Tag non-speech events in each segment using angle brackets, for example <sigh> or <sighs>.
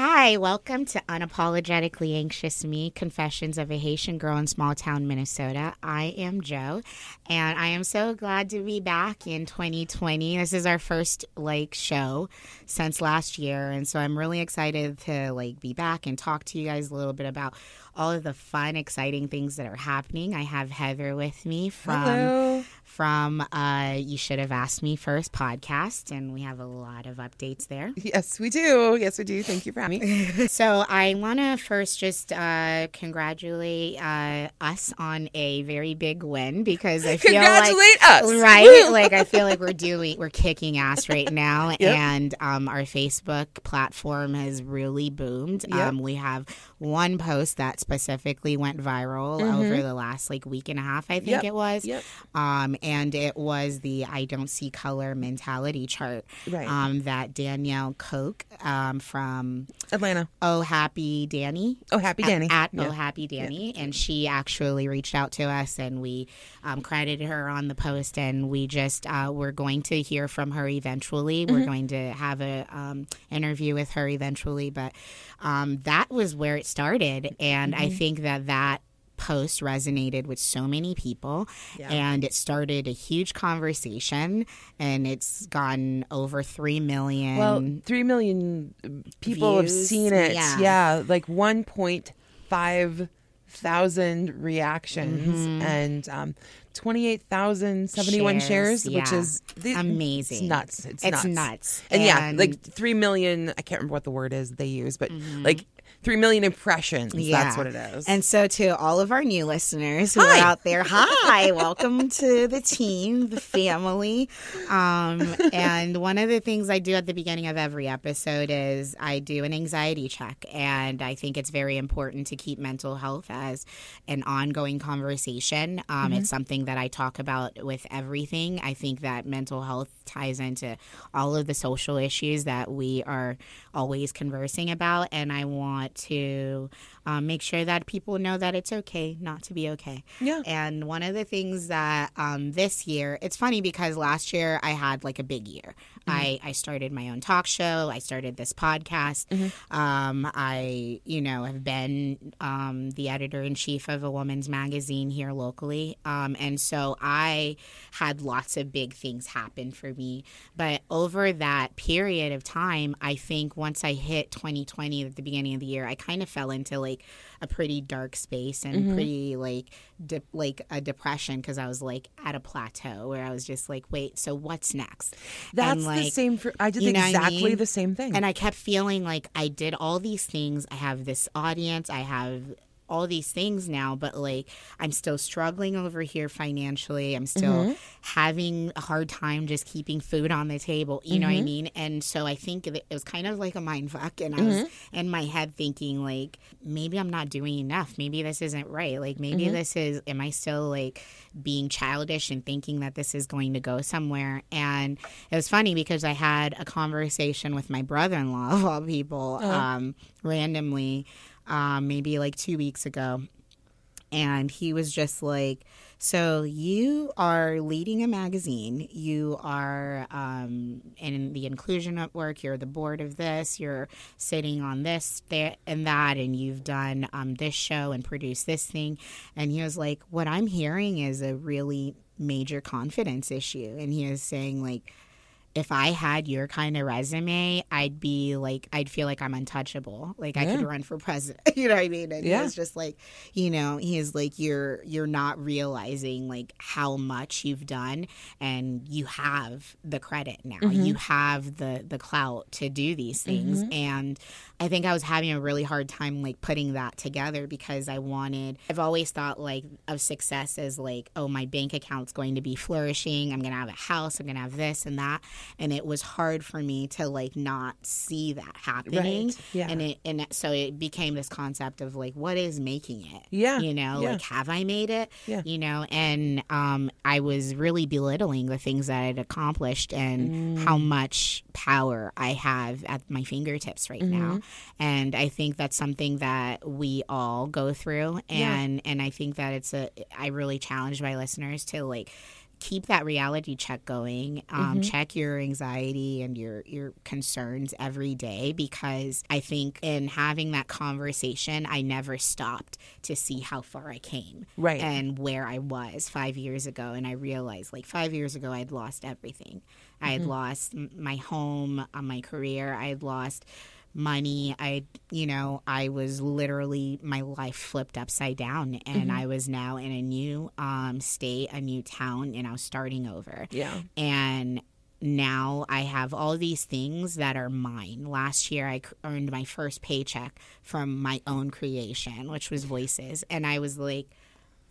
Hi, welcome to Unapologetically Anxious Me Confessions of a Haitian Girl in Small Town, Minnesota. I am Joe, and I am so glad to be back in 2020. This is our first like show since last year, and so I'm really excited to like be back and talk to you guys a little bit about all of the fun, exciting things that are happening. I have Heather with me from Hello. From uh, You Should Have Asked Me First podcast, and we have a lot of updates there. Yes, we do. Yes, we do. Thank you for having me. <laughs> So I want to first just uh, congratulate uh, us on a very big win because I feel Congratulate like us. right, like I feel like we're <laughs> doing we're kicking ass right now, Yep. and um, our Facebook platform has really boomed. Yep. Um, we have one post that specifically went viral over the last like week and a half, I think Mm-hmm. Yep. it was. Yep. Um, and it was the I don't see color mentality chart Right. um, that Danielle Coke um, from Atlanta. Oh Happy Dani. Oh, happy Dani. At Yeah. Oh Happy Dani. And she actually reached out to us and we um, credited her on the post. And we just, uh, we're going to hear from her eventually. Mm-hmm. We're going to have a um, interview with her eventually. But um, that was where it started. And I Mm-hmm. think that that post resonated with so many people Yeah. and it started a huge conversation and it's gone over 3 million Well, three million people have seen it. yeah. Yeah, like one point five thousand reactions Mm-hmm. and um, twenty eight thousand seventy one Shares, shares, which yeah. is the- Amazing. It's nuts. It's, It's nuts. nuts. And, yeah, like three million. I can't remember what the word is they use, but like three million impressions. That's what it is. And so, to all of our new listeners who Hi. are out there, hi, <laughs> welcome to the team, the family. Um, and one of the things I do at the beginning of every episode is I do an anxiety check. And I think it's very important to keep mental health as an ongoing conversation. Um, It's something that I talk about with everything. I think that mental health ties into all of the social issues that we are always conversing about. And I want to um, make sure that people know that it's okay not to be okay. Yeah. And one of the things that um, this year, it's funny because last year I had like a big year. I, I started my own talk show. I started this podcast. Um, I, you know, have been um, the editor in chief of a woman's magazine here locally. Um, and so I had lots of big things happen for me. But over that period of time, I think once I hit 2020 at the beginning of the year, I kind of fell into like a pretty dark space and mm-hmm. pretty like de- like a depression because I was like at a plateau where I was just like, wait, so what's next? That's And, the same for. I did you know what I exactly mean? the same thing. and I kept feeling like I did all these things. I have this audience. I have all these things now, but like I'm still struggling over here financially. I'm still Mm-hmm. having a hard time just keeping food on the table. You know Mm-hmm. what I mean? And so I think it was kind of like a mind fuck. And I was Mm-hmm. in my head thinking like maybe I'm not doing enough. Maybe this isn't right. Like maybe Mm-hmm. this is. Am I still like being childish and thinking that this is going to go somewhere? And it was funny because I had a conversation with my brother-in-law <laughs> of all people um, randomly, um, maybe like two weeks ago, and he was just like, "So you are leading a magazine. You are um, in the inclusion network. You're the board of this. You're sitting on this, that, and that, and you've done um, this show and produced this thing." And he was like, "What I'm hearing is a really major confidence issue." And he was saying like if I had your kind of resume, I'd be like, I'd feel like I'm untouchable. Like I could run for president. <laughs> you know what I mean? And Yeah. he was just like, you know, he's like, you're you're not realizing like how much you've done, and you have the credit now. Mm-hmm. You have the the clout to do these things, and I think I was having a really hard time like putting that together because I wanted. I've always thought like of success as like, oh, my bank account's going to be flourishing. I'm gonna have a house. I'm gonna have this and that, and it was hard for me to like not see that happening. Right, yeah. And it and so it became this concept of like, what is making it? Yeah, You know, yeah. like have I made it? Yeah. You know, and um, I was really belittling the things that I'd accomplished and how Mm. much power I have at my fingertips right now. Mm-hmm. And I think that's something that we all go through. Yeah. And and I think that it's a I really challenge my listeners to like keep that reality check going. Um, Check your anxiety and your your concerns every day because I think in having that conversation, I never stopped to see how far I came, Right. and where I was five years ago. And I realized, like five years ago, I'd lost everything. I had lost my home, uh, my career. I had lost money. I, you know, I was literally my life flipped upside down, and I was now in a new um, state, a new town, and I was starting over. Yeah. And now I have all these things that are mine. Last year, I earned my first paycheck from my own creation, which was voices, and I was like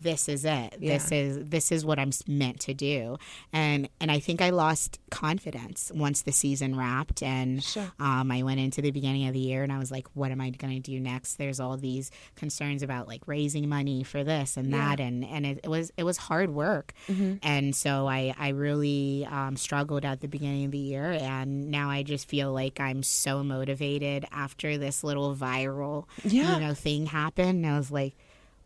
this is it. This is this is what i'm meant to do. And and i think i lost confidence once the season wrapped and Sure. um, i went into the beginning of the year and i was like what am i going to do next? There's all these concerns about like raising money for this and that and and it, it was it was hard work. And so i i really um, struggled at the beginning of the year and now i just feel like i'm so motivated after this little viral Yeah. you know thing happened. And i was like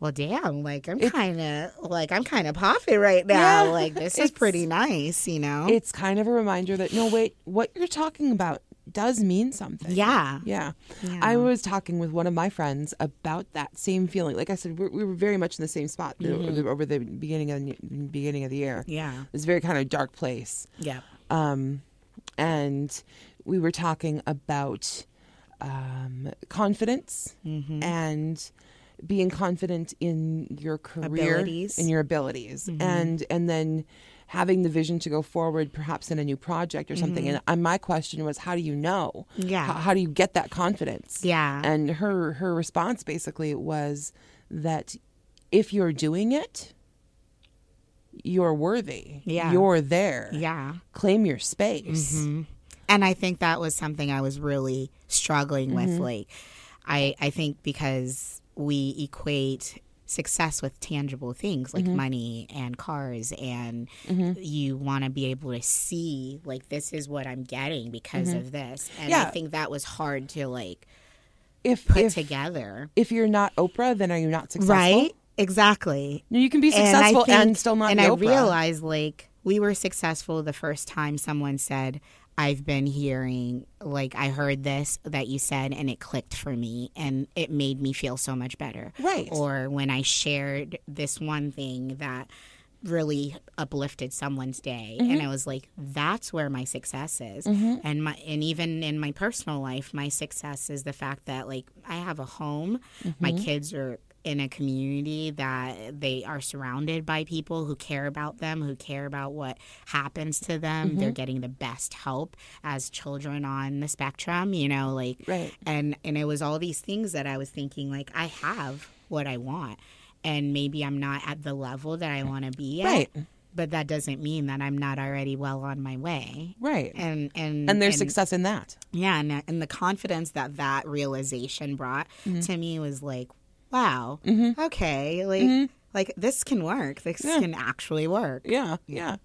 well, damn, like I'm kind of like I'm kind of popping right now. Yeah, like this is pretty nice, you know. It's kind of a reminder that no, wait, what you're talking about does mean something. yeah, Yeah. Yeah. I was talking with one of my friends about that same feeling. Like I said, we're, we were very much in the same spot Mm-hmm. over the beginning of the beginning of the year. yeah, It was very kind of dark place. yeah, Um, and we were talking about um, confidence Mm-hmm. and being confident in your career, Abilities. Mm-hmm. in your abilities, and and then having the vision to go forward, perhaps in a new project or something. And uh, my question was, how do you know? Mm-hmm. Yeah. How, how do you get that confidence? Yeah. And her her response basically was that if you're doing it, you're worthy. Yeah. You're there. yeah. Claim your space. And I think that was something I was really struggling with. Mm-hmm. Like, I I think because we equate success with tangible things like Mm-hmm. money and cars and you want to be able to see like this is what I'm getting because of this and I Mm-hmm. Think that was hard to like If put if, together if you're not Oprah, then are you not successful? right exactly you can be successful and, think- still not and I Oprah. realized like we were successful the first time someone said I've been hearing like I heard this that you said and it clicked for me and it made me feel so much better. Right. Or when I shared this one thing that really uplifted someone's day Mm-hmm. and I was like that's where my success is. And my and even in my personal life my success is the fact that like I have a home, my Mm-hmm. kids are in a community that they are surrounded by people who care about them, who care about what happens to them. Mm-hmm. They're getting the best help as children on the spectrum, you know, like Right. and and it was all these things that I was thinking like I have what I want and maybe I'm not at the level that I want to be at. Right. But that doesn't mean that I'm not already well on my way. Right. And and and there's success in that. yeah, and, and the confidence that that realization brought Mm-hmm. to me was like, wow, mm-hmm. okay, like mm-hmm. like this can work. This Yeah. can actually work. Yeah. Yeah.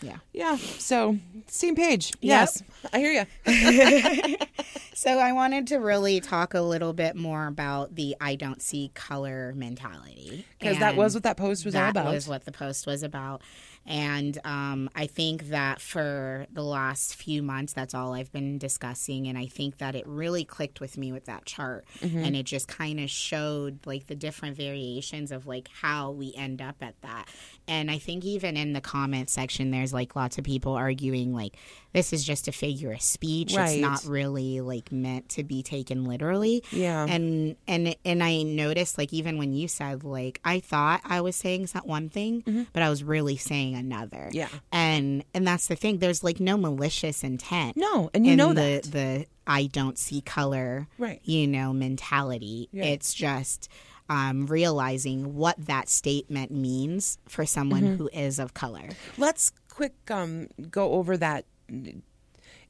Yeah. Yeah. So same page. Yes. I hear you. <laughs> <laughs> So I wanted to really talk a little bit more about the I don't see color mentality Because that was what that post was all about. was what the post was about. And um, I think that for the last few months, that's all I've been discussing. And I think that it really clicked with me with that chart. Mm-hmm. And it just kind of showed like the different variations of like how we end up at that. And I think even in the comment section, there's like lots of people arguing like this is just a figure of speech. Right. It's not really like meant to be taken literally Yeah. and and and I noticed like even when you said like I thought I was saying one thing, but I was really saying another. Yeah. and and that's the thing. There's like no malicious intent. No, and you know the that. the I don't see color, Right. You know mentality. Yeah. It's just. Um, realizing what that statement means for someone Mm-hmm. who is of color. Let's quick um, go over that.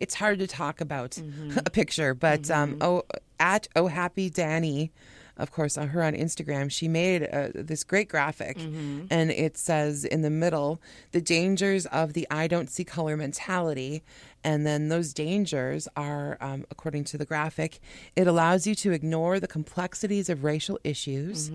It's hard to talk about Mm-hmm. <laughs> a picture, but um, oh, at oh happy Dani of course, on her on Instagram, she made uh, this great graphic, and it says in the middle the dangers of the "I don't see color" mentality, and then those dangers are, um, according to the graphic, it allows you to ignore the complexities of racial issues.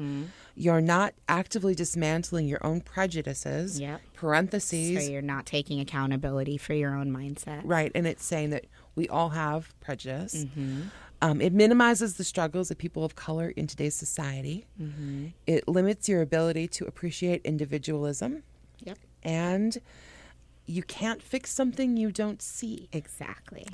You're not actively dismantling your own prejudices. Yep. Parentheses. So you're not taking accountability for your own mindset. Right, and it's saying that we all have prejudice. Mm-hmm. Um, it minimizes the struggles of people of color in today's society. Mm-hmm. It limits your ability to appreciate individualism, Yep. and you can't fix something you don't see. Exactly.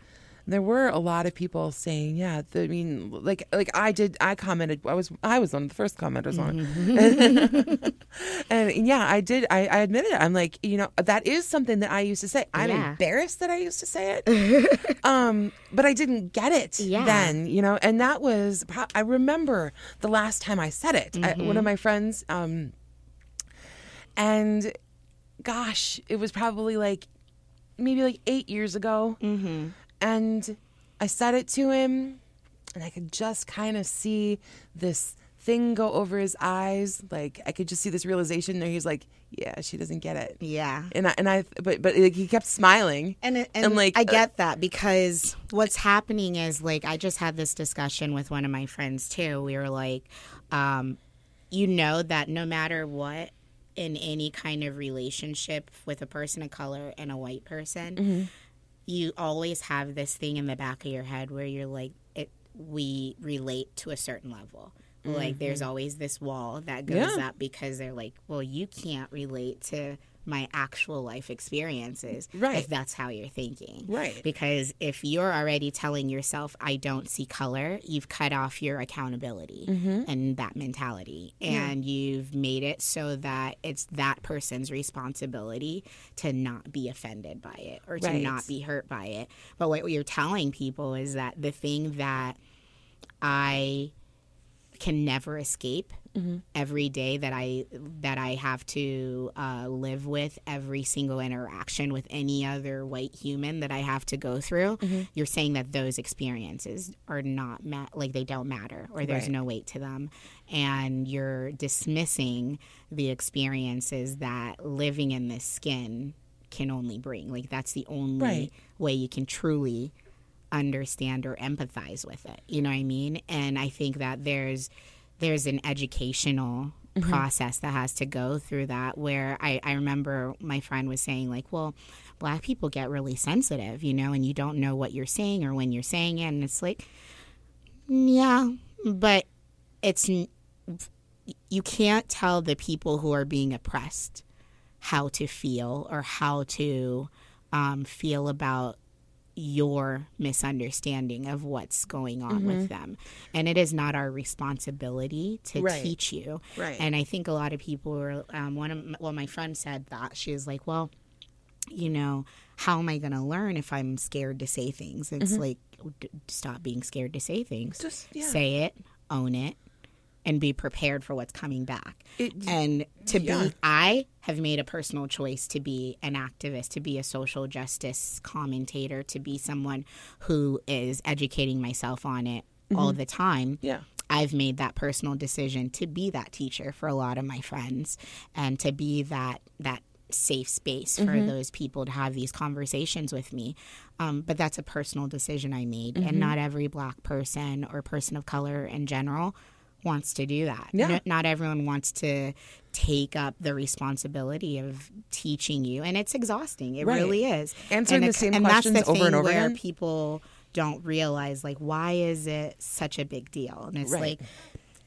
There were a lot of people saying, "Yeah, the, I mean, like, like I did. I commented. I was, I was one of the first commenters on it, <laughs> and yeah, I did. I, I admitted it. I'm like, you know, that is something that I used to say. I'm Yeah. embarrassed that I used to say it, <laughs> um, but I didn't get it Yeah. then, you know. And that was, I remember the last time I said it. I, one of my friends, um, and gosh, it was probably like maybe like eight years ago. Mm-hmm. And I said it to him, and I could just kind of see this thing go over his eyes. Like I could just see this realization there. He's like, "Yeah, she doesn't get it." Yeah. And I and I, but but like, he kept smiling. And, and, And, like, I uh, get that because what's happening is like I just had this discussion with one of my friends too. We were like, um, you know that no matter what in any kind of relationship with a person of color and a white person, Mm-hmm. You always have this thing in the back of your head where you're like, it we relate to a certain level. Like there's always this wall that goes Mm-hmm. Yeah. up because they're like, well, you can't relate to my actual life experiences Right. if that's how you're thinking. Right. Because if you're already telling yourself, I don't see color, you've cut off your accountability Mm-hmm. and that mentality. And you've made it so that it's that person's responsibility to not be offended by it or to Right. not be hurt by it. But what you're telling people is that the thing that I can never escape every day that I that I have to uh, live with every single interaction with any other white human that I have to go through. You're saying that those experiences are not ma- like they don't matter or there's Right. no weight to them, and you're dismissing the experiences that living in this skin can only bring. Like that's the only Right. way you can truly understand or empathize with it. You know what I mean? And I think that there's there's an educational process that has to go through that where I, I remember my friend was saying like, well, black people get really sensitive, you know, and you don't know what you're saying or when you're saying it and it's like yeah, but it's you can't tell the people who are being oppressed how to feel or how to um, feel about your misunderstanding of what's going on with them. And it is not our responsibility to Right. teach you. Right. And I think a lot of people were, um, one of, m- well, my friend said that. She was like, well, you know, how am I going to learn if I'm scared to say things? It's like, d- stop being scared to say things. Just- yeah. Say it, own it, and be prepared for what's coming back. It- and to yeah. be, I have made a personal choice to be an activist, to be a social justice commentator, to be someone who is educating myself on it mm-hmm. all the time. Yeah. I've made that personal decision to be that teacher for a lot of my friends and to be that that safe space for mm-hmm. those people to have these conversations with me. Um, but that's a personal decision I made, and mm-hmm. not every black person or person of color in general wants to do that. Yeah. N- not everyone wants to take up the responsibility of teaching you, and it's exhausting. It Right. really is. Answering and the same and that's the questions over thing and over where again. people don't realize like why is it such a big deal and it's Right. like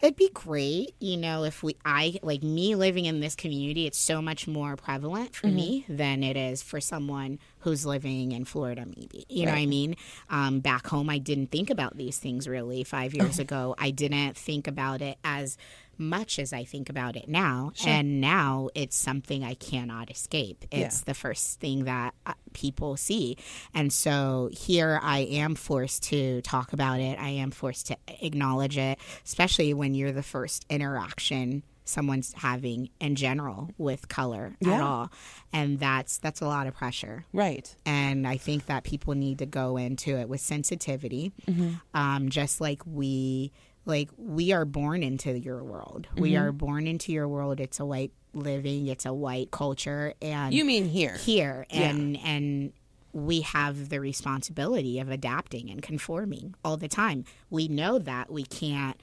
it'd be great you know if we i like me living in this community it's so much more prevalent for me Mm-hmm. than it is for someone who's living in florida maybe you know what i mean um, back home i didn't think about these things really Five years ago i didn't think about it as much as I think about it now. And now it's something I cannot escape. It's the first thing that uh, people see. And so here I am forced to talk about it. I am forced to acknowledge it, especially when you're the first interaction someone's having in general with color at Yeah. all. And that's that's a lot of pressure Right. and I think that people need to go into it with sensitivity, Mm-hmm. um, just like we like we are born into your world. We Mm-hmm. are born into your world. It's a white living. It's a white culture, and You mean here? here and and we have the responsibility of adapting and conforming all the time. We know that we can't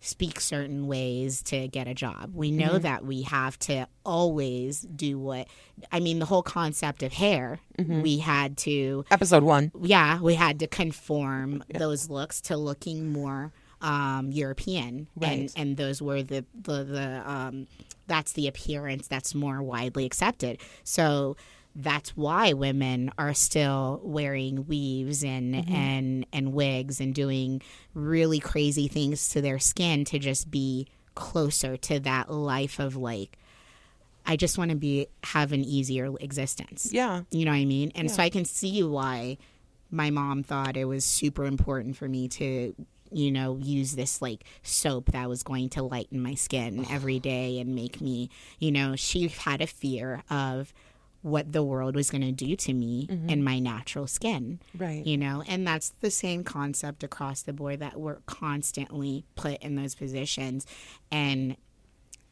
speak certain ways to get a job. We know that we have to always do what I mean the whole concept of hair. We had to Episode one. yeah, we had to conform those looks to looking more um, European, Right. and and those were the the the um, that's the appearance that's more widely accepted. So that's why women are still wearing weaves and mm-hmm. and and wigs and doing really crazy things to their skin to just be closer to that life of like I just want to be have an easier existence. Yeah. You know what I mean? And so I can see why my mom thought it was super important for me to, you know, use this like soap that was going to lighten my skin <sighs> every day and make me, you know, she had a fear of what the world was going to do to me and my natural skin. Right. You know, and that's the same concept across the board that we're constantly put in those positions and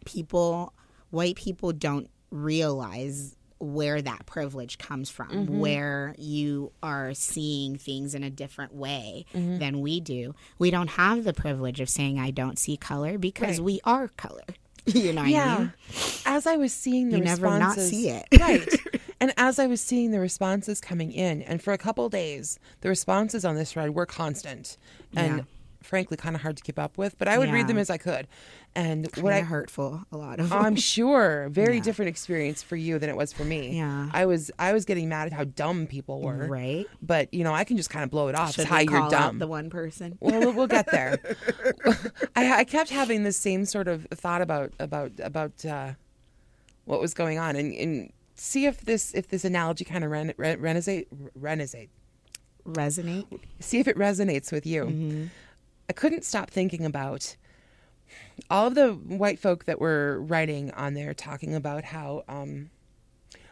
people white people don't realize where that privilege comes from Mm-hmm. where you are seeing things in a different way Mm-hmm. than we do we don't have the privilege of saying i don't see color because Right. we are color <laughs> you know what I Yeah. mean? As I was seeing the You never not responses, see it. <laughs> right? <laughs> And as I was seeing the responses coming in, and for a couple days, the responses on this thread were constant, and Yeah. Frankly, kind of hard to keep up with. But I would read them as I could, and what Kinda I hurtful a lot of I'm <laughs> sure very Yeah. different experience for you than it was for me. Yeah. I was I was getting mad at how dumb people were. right But you know, I can just kind of blow it off. should it's how you're dumb. the one person well, we'll- we'll get there. <laughs> <laughs> I, I kept having the same sort of thought about about about uh, what was going on, and, and see if this if this analogy kind of ren, ren, renesate, resonate see if it resonates with you. Mm-hmm. I couldn't stop thinking about all of the white folk that were writing on there talking about how. Um,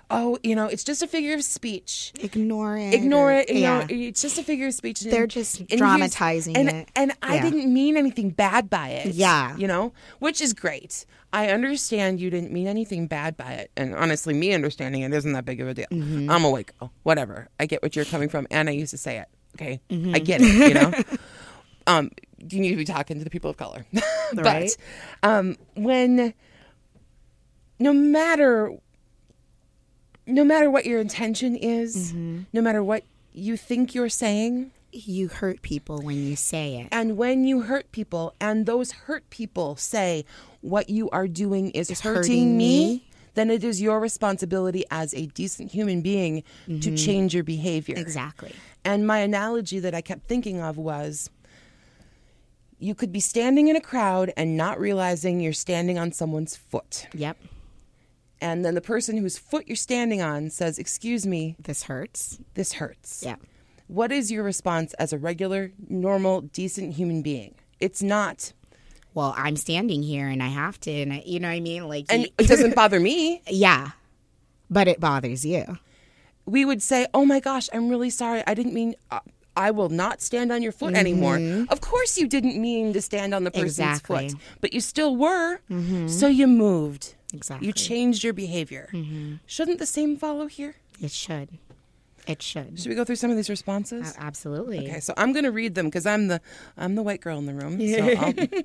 Oh, you know, it's just a figure of speech. ignore it Ignore or- it. Yeah it's just a figure of speech. and- They're just and dramatizing and, it. And I Yeah. didn't mean anything bad by it. Yeah. You know, which is great. I understand you didn't mean anything bad by it. And honestly, me understanding it isn't that big of a deal. Mm-hmm. I'm a white girl. Whatever. I get what you're coming from. And I used to say it. Okay. Mm-hmm. I get it, you know? <laughs> um, you need to be talking to the people of color. <laughs> Right. but um, when, no matter no matter what your intention is, Mm-hmm. no matter what you think you're saying, you hurt people when you say it and when you hurt people, and those hurt people say what you are doing is hurting, hurting me, me. then it is your responsibility as a decent human being to change your behavior. Mm-hmm. exactly And my analogy that I kept thinking of was you could be standing in a crowd and not realizing you're standing on someone's foot. yep And then the person whose foot you're standing on says, Excuse me, this hurts this hurts. yeah What is your response as a regular, normal, decent human being? It's not. well i'm standing here and i have to and I, you know what i mean like And you- it doesn't <laughs> bother me. yeah but it bothers you We would say, Oh my gosh, I'm really sorry. I didn't mean. Uh, I will not stand on your foot anymore. Mm-hmm. Of course, you didn't mean to stand on the person's Exactly. foot, but you still were. Mm-hmm. So you moved. Exactly. You changed your behavior. Mm-hmm. Shouldn't the same follow here? it should it should Should we go through some of these responses? A- absolutely Okay, so I'm going to read them because I'm the I'm the white girl in the room. So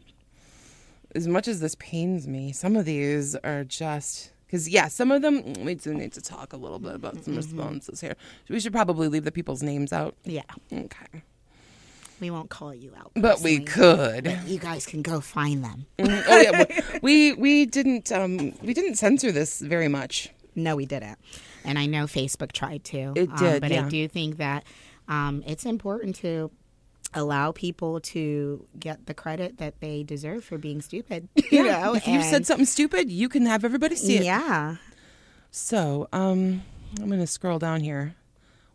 <laughs> as much as this pains me, some of these are just because yeah, some of them we do need to talk a little bit about some responses here. We should probably leave the people's names out. yeah Okay, we won't call you out but we could. you guys can go find them <laughs> Mhm. oh yeah, <laughs> we we didn't um we didn't censor this very much. No, we didn't. And I know Facebook tried to. It um, did, but yeah. I do think that um, it's important to allow people to get the credit that they deserve for being stupid. <laughs> You know, if you said something stupid, you can have everybody see it. yeah, So, um, I'm going to scroll down here.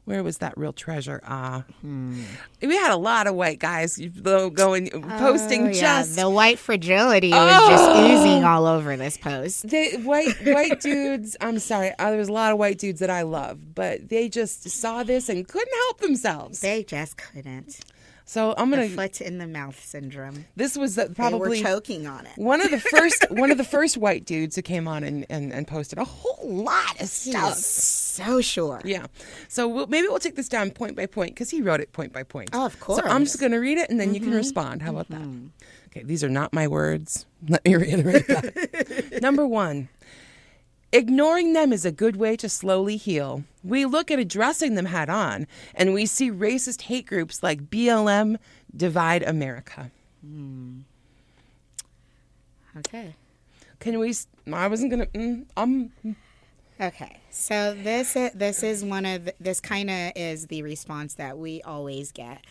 Where was that real treasure? Ah, Hmm. we had a lot of white guys going posting Oh, yeah. just the white fragility was just Oh! oozing all over this post. they, white white <laughs> dudes. I'm sorry, uh, there was a lot of white dudes that I love, but they just saw this and couldn't help themselves. They just couldn't. So I'm gonna. foot in the mouth syndrome. This was the, They probably were choking on it. one of the <laughs> first one of the first white dudes who came on and, and, and posted a whole lot of stuff. So sure. Yeah. So we'll, maybe we'll take this down point by point because he wrote it point by point. Oh, of course. So I'm. Mm-hmm. just going to read it and then you can respond. How about that? Okay, these are not my words. Let me reiterate that. <laughs> Number one. Ignoring them is a good way to slowly heal. We look at addressing them head on, and we see racist hate groups like BLM divide America. Okay. Can we? I wasn't gonna. Mm, um. Okay, so this i- this is one of the, this kind of is the response that we always get,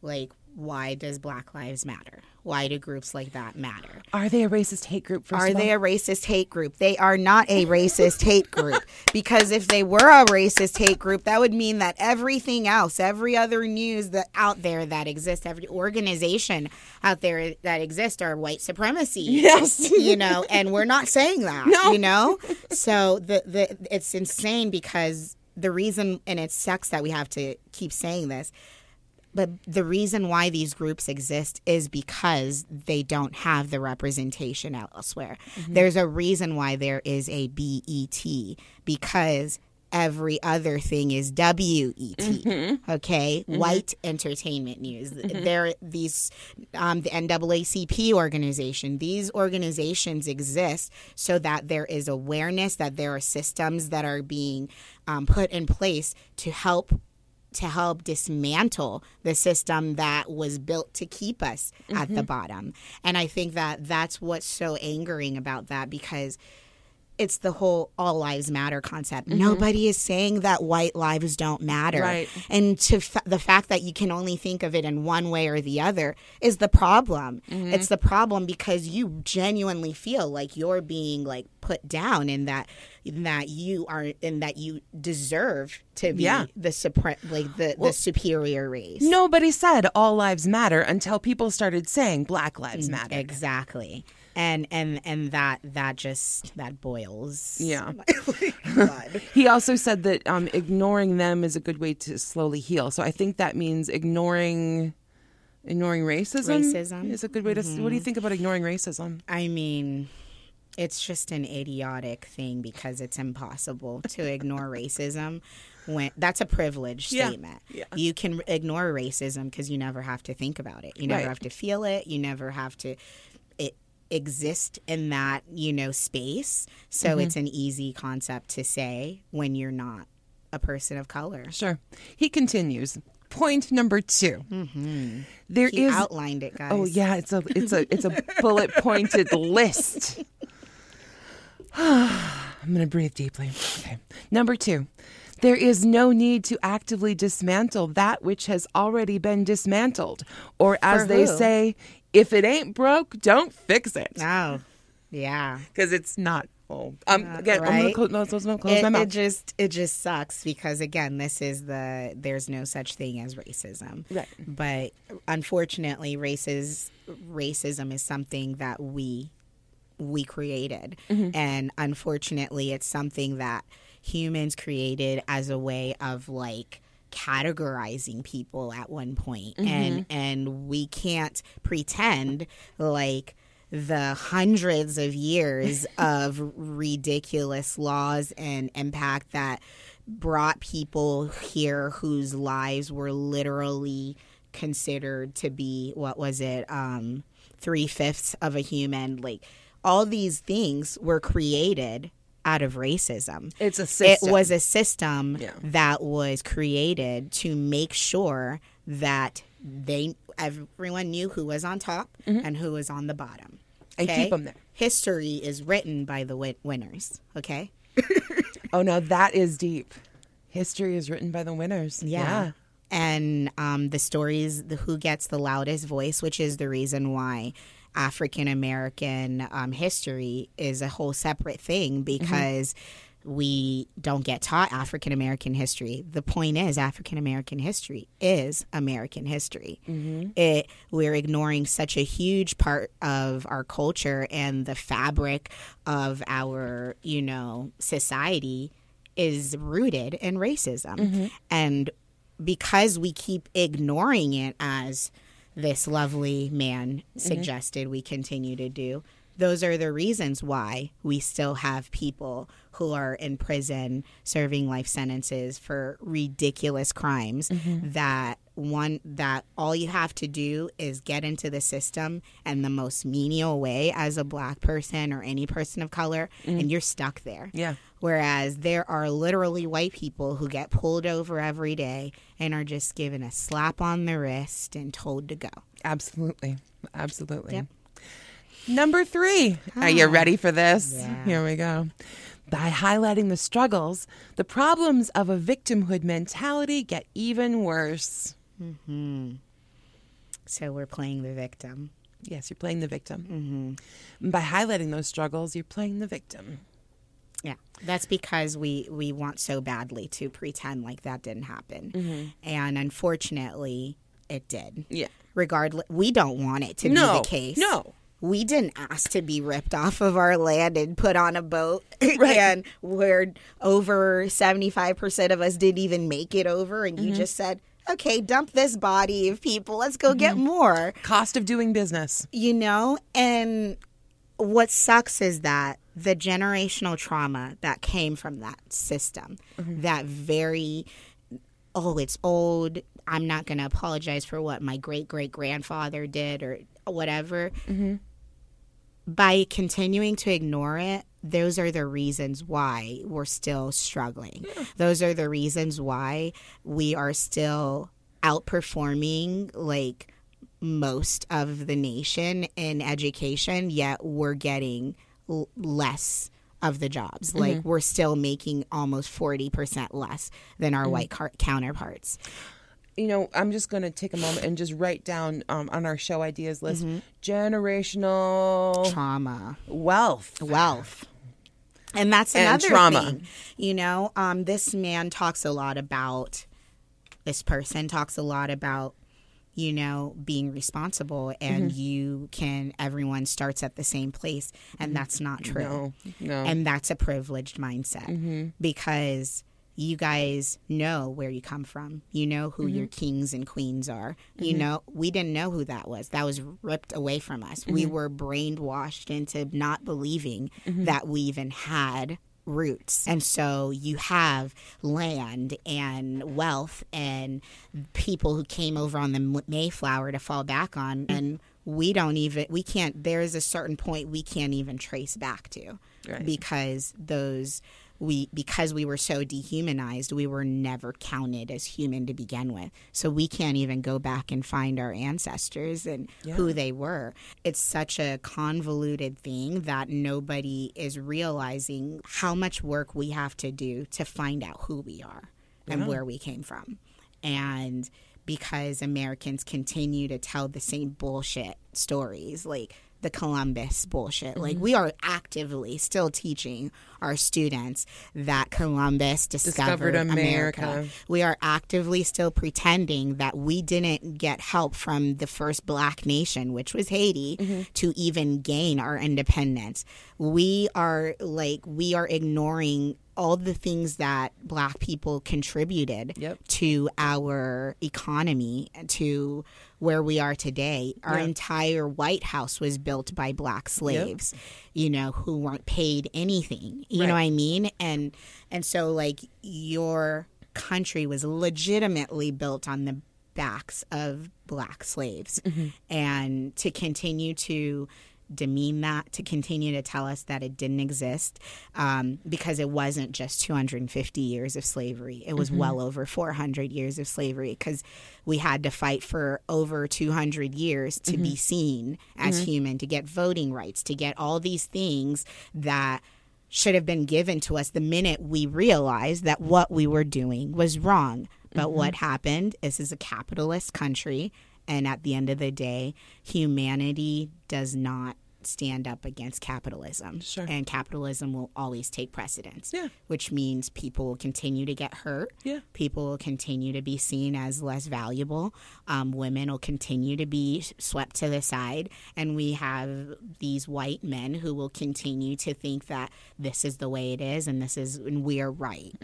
like why does Black Lives Matter? Why do groups like that matter? Are they a racist hate group? Are they a racist hate group? They are not a racist hate group <laughs> because if they were a racist hate group, that would mean that everything else, every other news that out there that exists, every organization out there that exists are white supremacy. Yes. <laughs> you know, and we're not saying that. No. You know? <laughs> So the the it's insane because the reason and it sucks that we have to keep saying this but the reason why these groups exist is because they don't have the representation elsewhere. There's a reason why there is a BET because every other thing is WET. Okay, white entertainment news. There, these um, the NAACP organization. These organizations exist so that there is awareness that there are systems that are being um, put in place to help to help dismantle the system that was built to keep us at the mm-hmm. bottom. And I think that that's what's so angering about that because it's the whole all lives matter concept. Nobody is saying that white lives don't matter. Right. And to f- the fact that you can only think of it in one way or the other is the problem. It's the problem because you genuinely feel like you're being like put down in that that you are in that you deserve to be Yeah. the supre- like the, the superior race. Nobody said all lives matter until people started saying Black Lives Mm, Matter. Exactly. And and and that that just that boils. Yeah. <laughs> <laughs> He also said that um, ignoring them is a good way to slowly heal. So I think that means ignoring ignoring racism. Racism. is a good way to. What do you think about ignoring racism? I mean, it's just an idiotic thing because it's impossible to ignore racism when that's a privilege Yeah. statement. Yeah. You can ignore racism because you never have to think about it. You never Right. have to feel it. You never have to exist in that, you know, space. So Mm-hmm. it's an easy concept to say when you're not a person of color. Sure. He continues. Point number 2 Mm-hmm. There He is. outlined it, guys. Oh yeah, it's a it's a it's a <laughs> bullet pointed list. <sighs> I'm gonna breathe deeply. Okay. Number two. There is no need to actively dismantle that which has already been dismantled. Or as they say, if it ain't broke, don't fix it. Oh, yeah. Because it's not. Oh, um, again, I'm gonna right. close, no, close, it, my it just it just sucks because again this is the there's no such thing as racism Right. but unfortunately races racism is something that we we created Mm-hmm. and unfortunately it's something that humans created as a way of like categorizing people at one point Mm-hmm. and and we can't pretend like the hundreds of years <laughs> of ridiculous laws and impact that brought people here whose lives were literally considered to be what was it um three fifths of a human like all these things were created out of racism It's a system. it was a system Yeah. that was created to make sure that they everyone knew who was on top and who was on the bottom. Mm-hmm. And keep 'em there. History is written by the win- winners. Okay. <laughs> oh, no, that is deep. History is written by the winners. yeah. And um, the stories, the who gets the loudest voice, which is the reason why African American um, history is a whole separate thing mm-hmm. because we don't get taught African American history. The point is, African American history is American history. Mm-hmm. It we're ignoring such a huge part of our culture and the fabric of our, you know, society is rooted in racism. Mm-hmm. And because we keep ignoring it as this lovely man mm-hmm. suggested we continue to do, those are the reasons why we still have people who are in prison serving life sentences for ridiculous crimes mm-hmm. that one that all you have to do is get into the system and the most menial way as a black person or any person of color and mm-hmm. you're stuck there Yeah. Whereas there are literally white people who get pulled over every day and are just given a slap on the wrist and told to go. Absolutely. Absolutely. Yep. Number three. Are you ah. ready for this? Yeah. Here we go. By highlighting the struggles, the problems of a victimhood mentality get even worse. Mm-hmm. So we're playing the victim. Yes, you're playing the victim. Mm-hmm. By highlighting those struggles, you're playing the victim. Yeah, that's because we we want so badly to pretend like that didn't happen, mm-hmm. and unfortunately, it did. Yeah. Regardless, we don't want it to No, be the case. no. we didn't ask to be ripped off of our land and put on a boat, <laughs> Right. and where over seventy five percent of us didn't even make it over, and Mm-hmm. you just said. Okay, dump this body of people. Let's go get mm-hmm. more. Cost of doing business. you know and what sucks is that the generational trauma that came from that system mm-hmm. that very oh it's old i'm not going to apologize for what my great great grandfather did or whatever mm-hmm. By continuing to ignore it those are the reasons why we're still struggling those are the reasons why we are still outperforming like most of the nation in education, yet we're getting l- less of the jobs. Mm-hmm. Like we're still making almost 40% less than our mm-hmm. white car- counterparts. You know, I'm just going to take a moment and just write down um, on our show ideas list generational Trauma, wealth. wealth. And that's And another trauma. thing. You know, um, this man talks a lot about, this person talks a lot about, you know, being responsible and you can, everyone starts at the same place. And that's not true. No, no. And that's a privileged mindset because you guys know where you come from. You know who your mm-hmm. kings and queens are. You mm-hmm. know, we didn't know who that was. That was ripped away from us. We mm-hmm. were brainwashed into not believing that we even had roots. And so you have land and wealth and people who came over on the Mayflower to fall back on and we don't even we can't there is a certain point we can't even trace back to Right. because those we because we were so dehumanized we were never counted as human to begin with. So we can't even go back and find our ancestors and who they were. It's such a convoluted thing that nobody is realizing how much work we have to do to find out who we are and where we came from. And because Americans continue to tell the same bullshit stories, like the Columbus bullshit. Like mm-hmm. we are actively still teaching our students that Columbus discovered, Discovered America. America. We are actively still pretending that we didn't get help from the first black nation, which was Haiti, mm-hmm. to even gain our independence. We are like we are ignoring all the things that black people contributed Yep. to our economy to where we are today. Our Yeah. entire White House was built by black slaves, you know, who weren't paid anything. You know what I mean? And and so like your country was legitimately built on the backs of black slaves. Mm-hmm. And to continue to demean that, to continue to tell us that it didn't exist, um, because it wasn't just 250 years of slavery. It was mm-hmm. well over 400 years of slavery because we had to fight for over 200 years to be mm-hmm. seen as mm-hmm. human, to get voting rights, to get all these things that should have been given to us the minute we realized that what we were doing was wrong. But what happened? This is a capitalist country. And at the end of the day, humanity does not stand up against capitalism. Sure. And capitalism will always take precedence. Yeah. Which means people will continue to get hurt. Yeah. People will continue to be seen as less valuable. Um, women will continue to be swept to the side. And we have these white men who will continue to think that this is the way it is and this is, and we are right.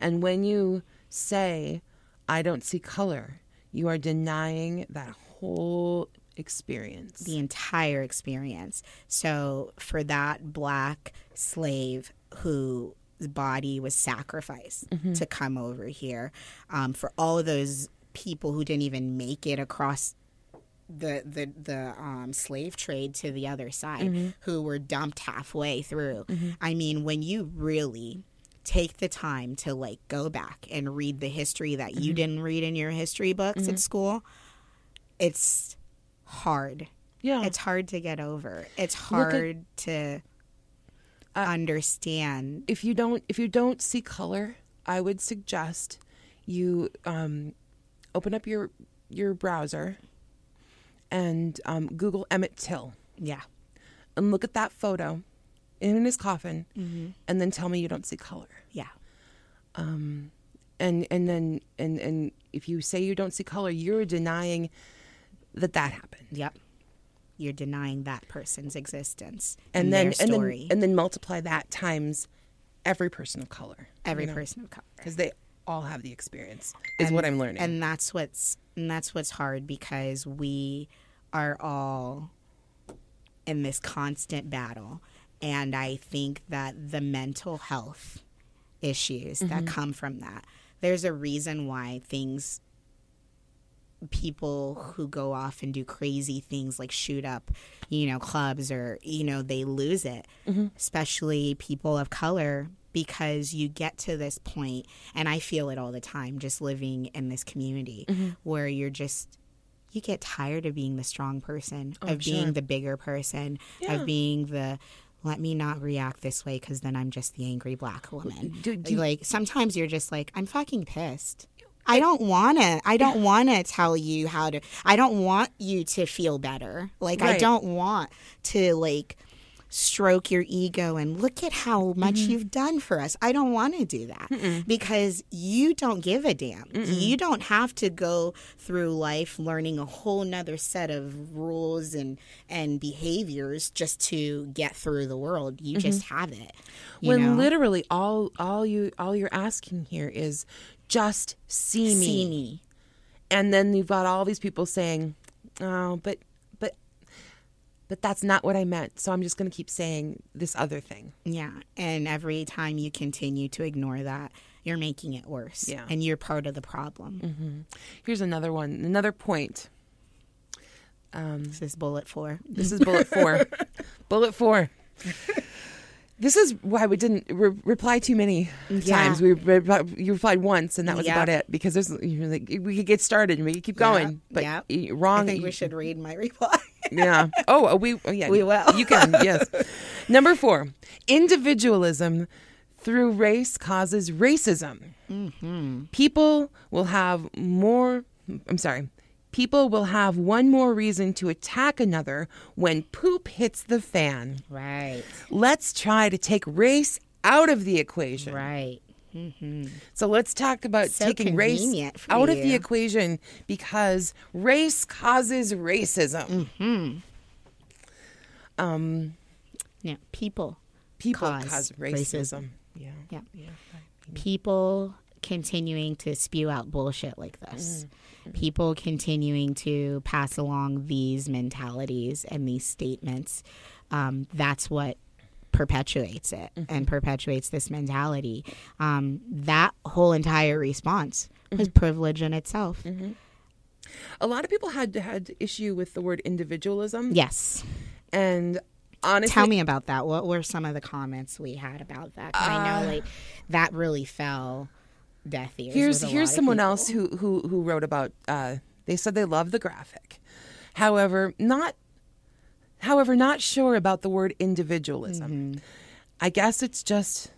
And when you say I don't see color, you are denying that whole experience. the entire experience. So for that black slave whose body was sacrificed to come over here, um, for all of those people who didn't even make it across the the the um, slave trade to the other side, who were dumped halfway through. I mean, when you really take the time to like go back and read the history that you didn't read in your history books at school, it's hard. yeah. It's hard to get over. It's at- hard to understand. if you don't if you don't see color, I would suggest you um, open up your your browser and um, Google Emmett Till Yeah. and look at that photo in his coffin, Mm-hmm. and then tell me you don't see color. Yeah. and and then and and if you say you don't see color, you're denying that that happened. Yep. You're denying that person's existence And and then their and then and then multiply that times every person of color. every person of color. because they all have the experience. Is what I'm learning. and that's what's and that's what's hard because we are all in this constant battle and i think that the mental health issues that mm-hmm. come from that there's a reason why things people who go off and do crazy things like shoot up you know clubs or you know they lose it mm-hmm. especially people of color because you get to this point and i feel it all the time just living in this community mm-hmm. where you're just you get tired of being the strong person oh, of being the bigger person Yeah. of being the let me not react this way because then i'm just the angry black woman Do- do- like sometimes you're just like i'm fucking pissed I don't want to. I don't want to tell you how to. I don't want you to feel better. Like I don't want to like stroke your ego and look at how much Mm-hmm. you've done for us. I don't want to do that because you don't give a damn. You don't have to go through life learning a whole nother set of rules and and behaviors just to get through the world. You just have it. When know? literally all all you all you're asking here is just see me. see me. And then you've got all these people saying, "Oh, but but that's not what I meant." So I'm just going to keep saying this other thing. Yeah. And every time you continue to ignore that, you're making it worse. Yeah. And you're part of the problem. Mm-hmm. Here's another one, another point. Um, this is bullet four. This is bullet 4. <laughs> bullet 4. This is why we didn't re- reply too many Yeah. times. We re- you replied once, and that was Yeah. about it. Because there's you're like we could get started and we could keep going, but yeah. wrong. I think we should read my <laughs> reply. Yeah. Oh, we. Oh, yeah. We will. You can. <laughs> Yes. Number four. Individualism through race causes racism. Mm-hmm. People will have more. I'm sorry. People will have one more reason to attack another when poop hits the fan. right. Let's try to take race out of the equation. Right. So let's talk about So taking race out of the equation because race causes racism. Hmm. Um. Yeah. People. People Cause cause, racism. racism. Yeah. Yeah. Yeah. People continuing to spew out bullshit like this. People continuing to pass along these mentalities and these statements. Um, that's what perpetuates it and perpetuates this mentality. Um, that whole entire response was privilege in itself. A lot of people had had issue with the word individualism. Yes. And honestly, Tell me about that. What were some of the comments we had about that? 'Cause I know like that really fell deaf ears. here's here's someone else who who who wrote about. Uh, they said they love the graphic, however, not however not sure about the word individualism. Mm-hmm. I guess it's just.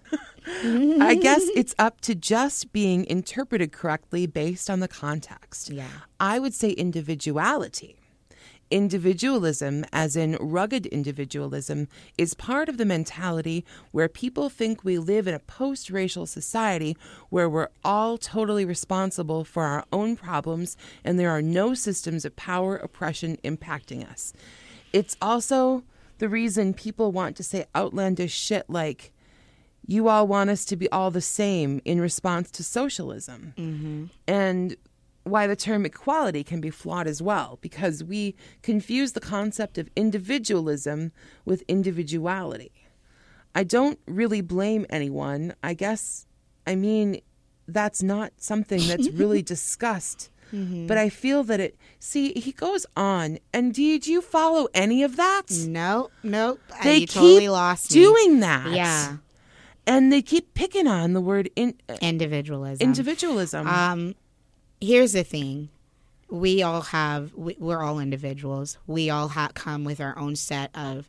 I guess <laughs> it's up to just being interpreted correctly based on the context. Yeah. I would say individuality. Individualism, as in rugged individualism, is part of the mentality where people think we live in a post racial society where we're all totally responsible for our own problems and there are no systems of power oppression impacting us. It's also the reason people want to say outlandish shit like, you all want us to be all the same in response to socialism. Mm-hmm. And why the term equality can be flawed as well, because we confuse the concept of individualism with individuality. I don't really blame anyone. I guess, I mean, that's not something that's <laughs> really discussed. Mm-hmm. But I feel that it. See, he goes on, and did you follow any of that? No, nope. Uh, They you totally keep lost me. doing that. Yeah. and they keep picking on the word in, uh, individualism. individualism. Um, here's the thing: we all have. We, we're all individuals. We all ha- come with our own set of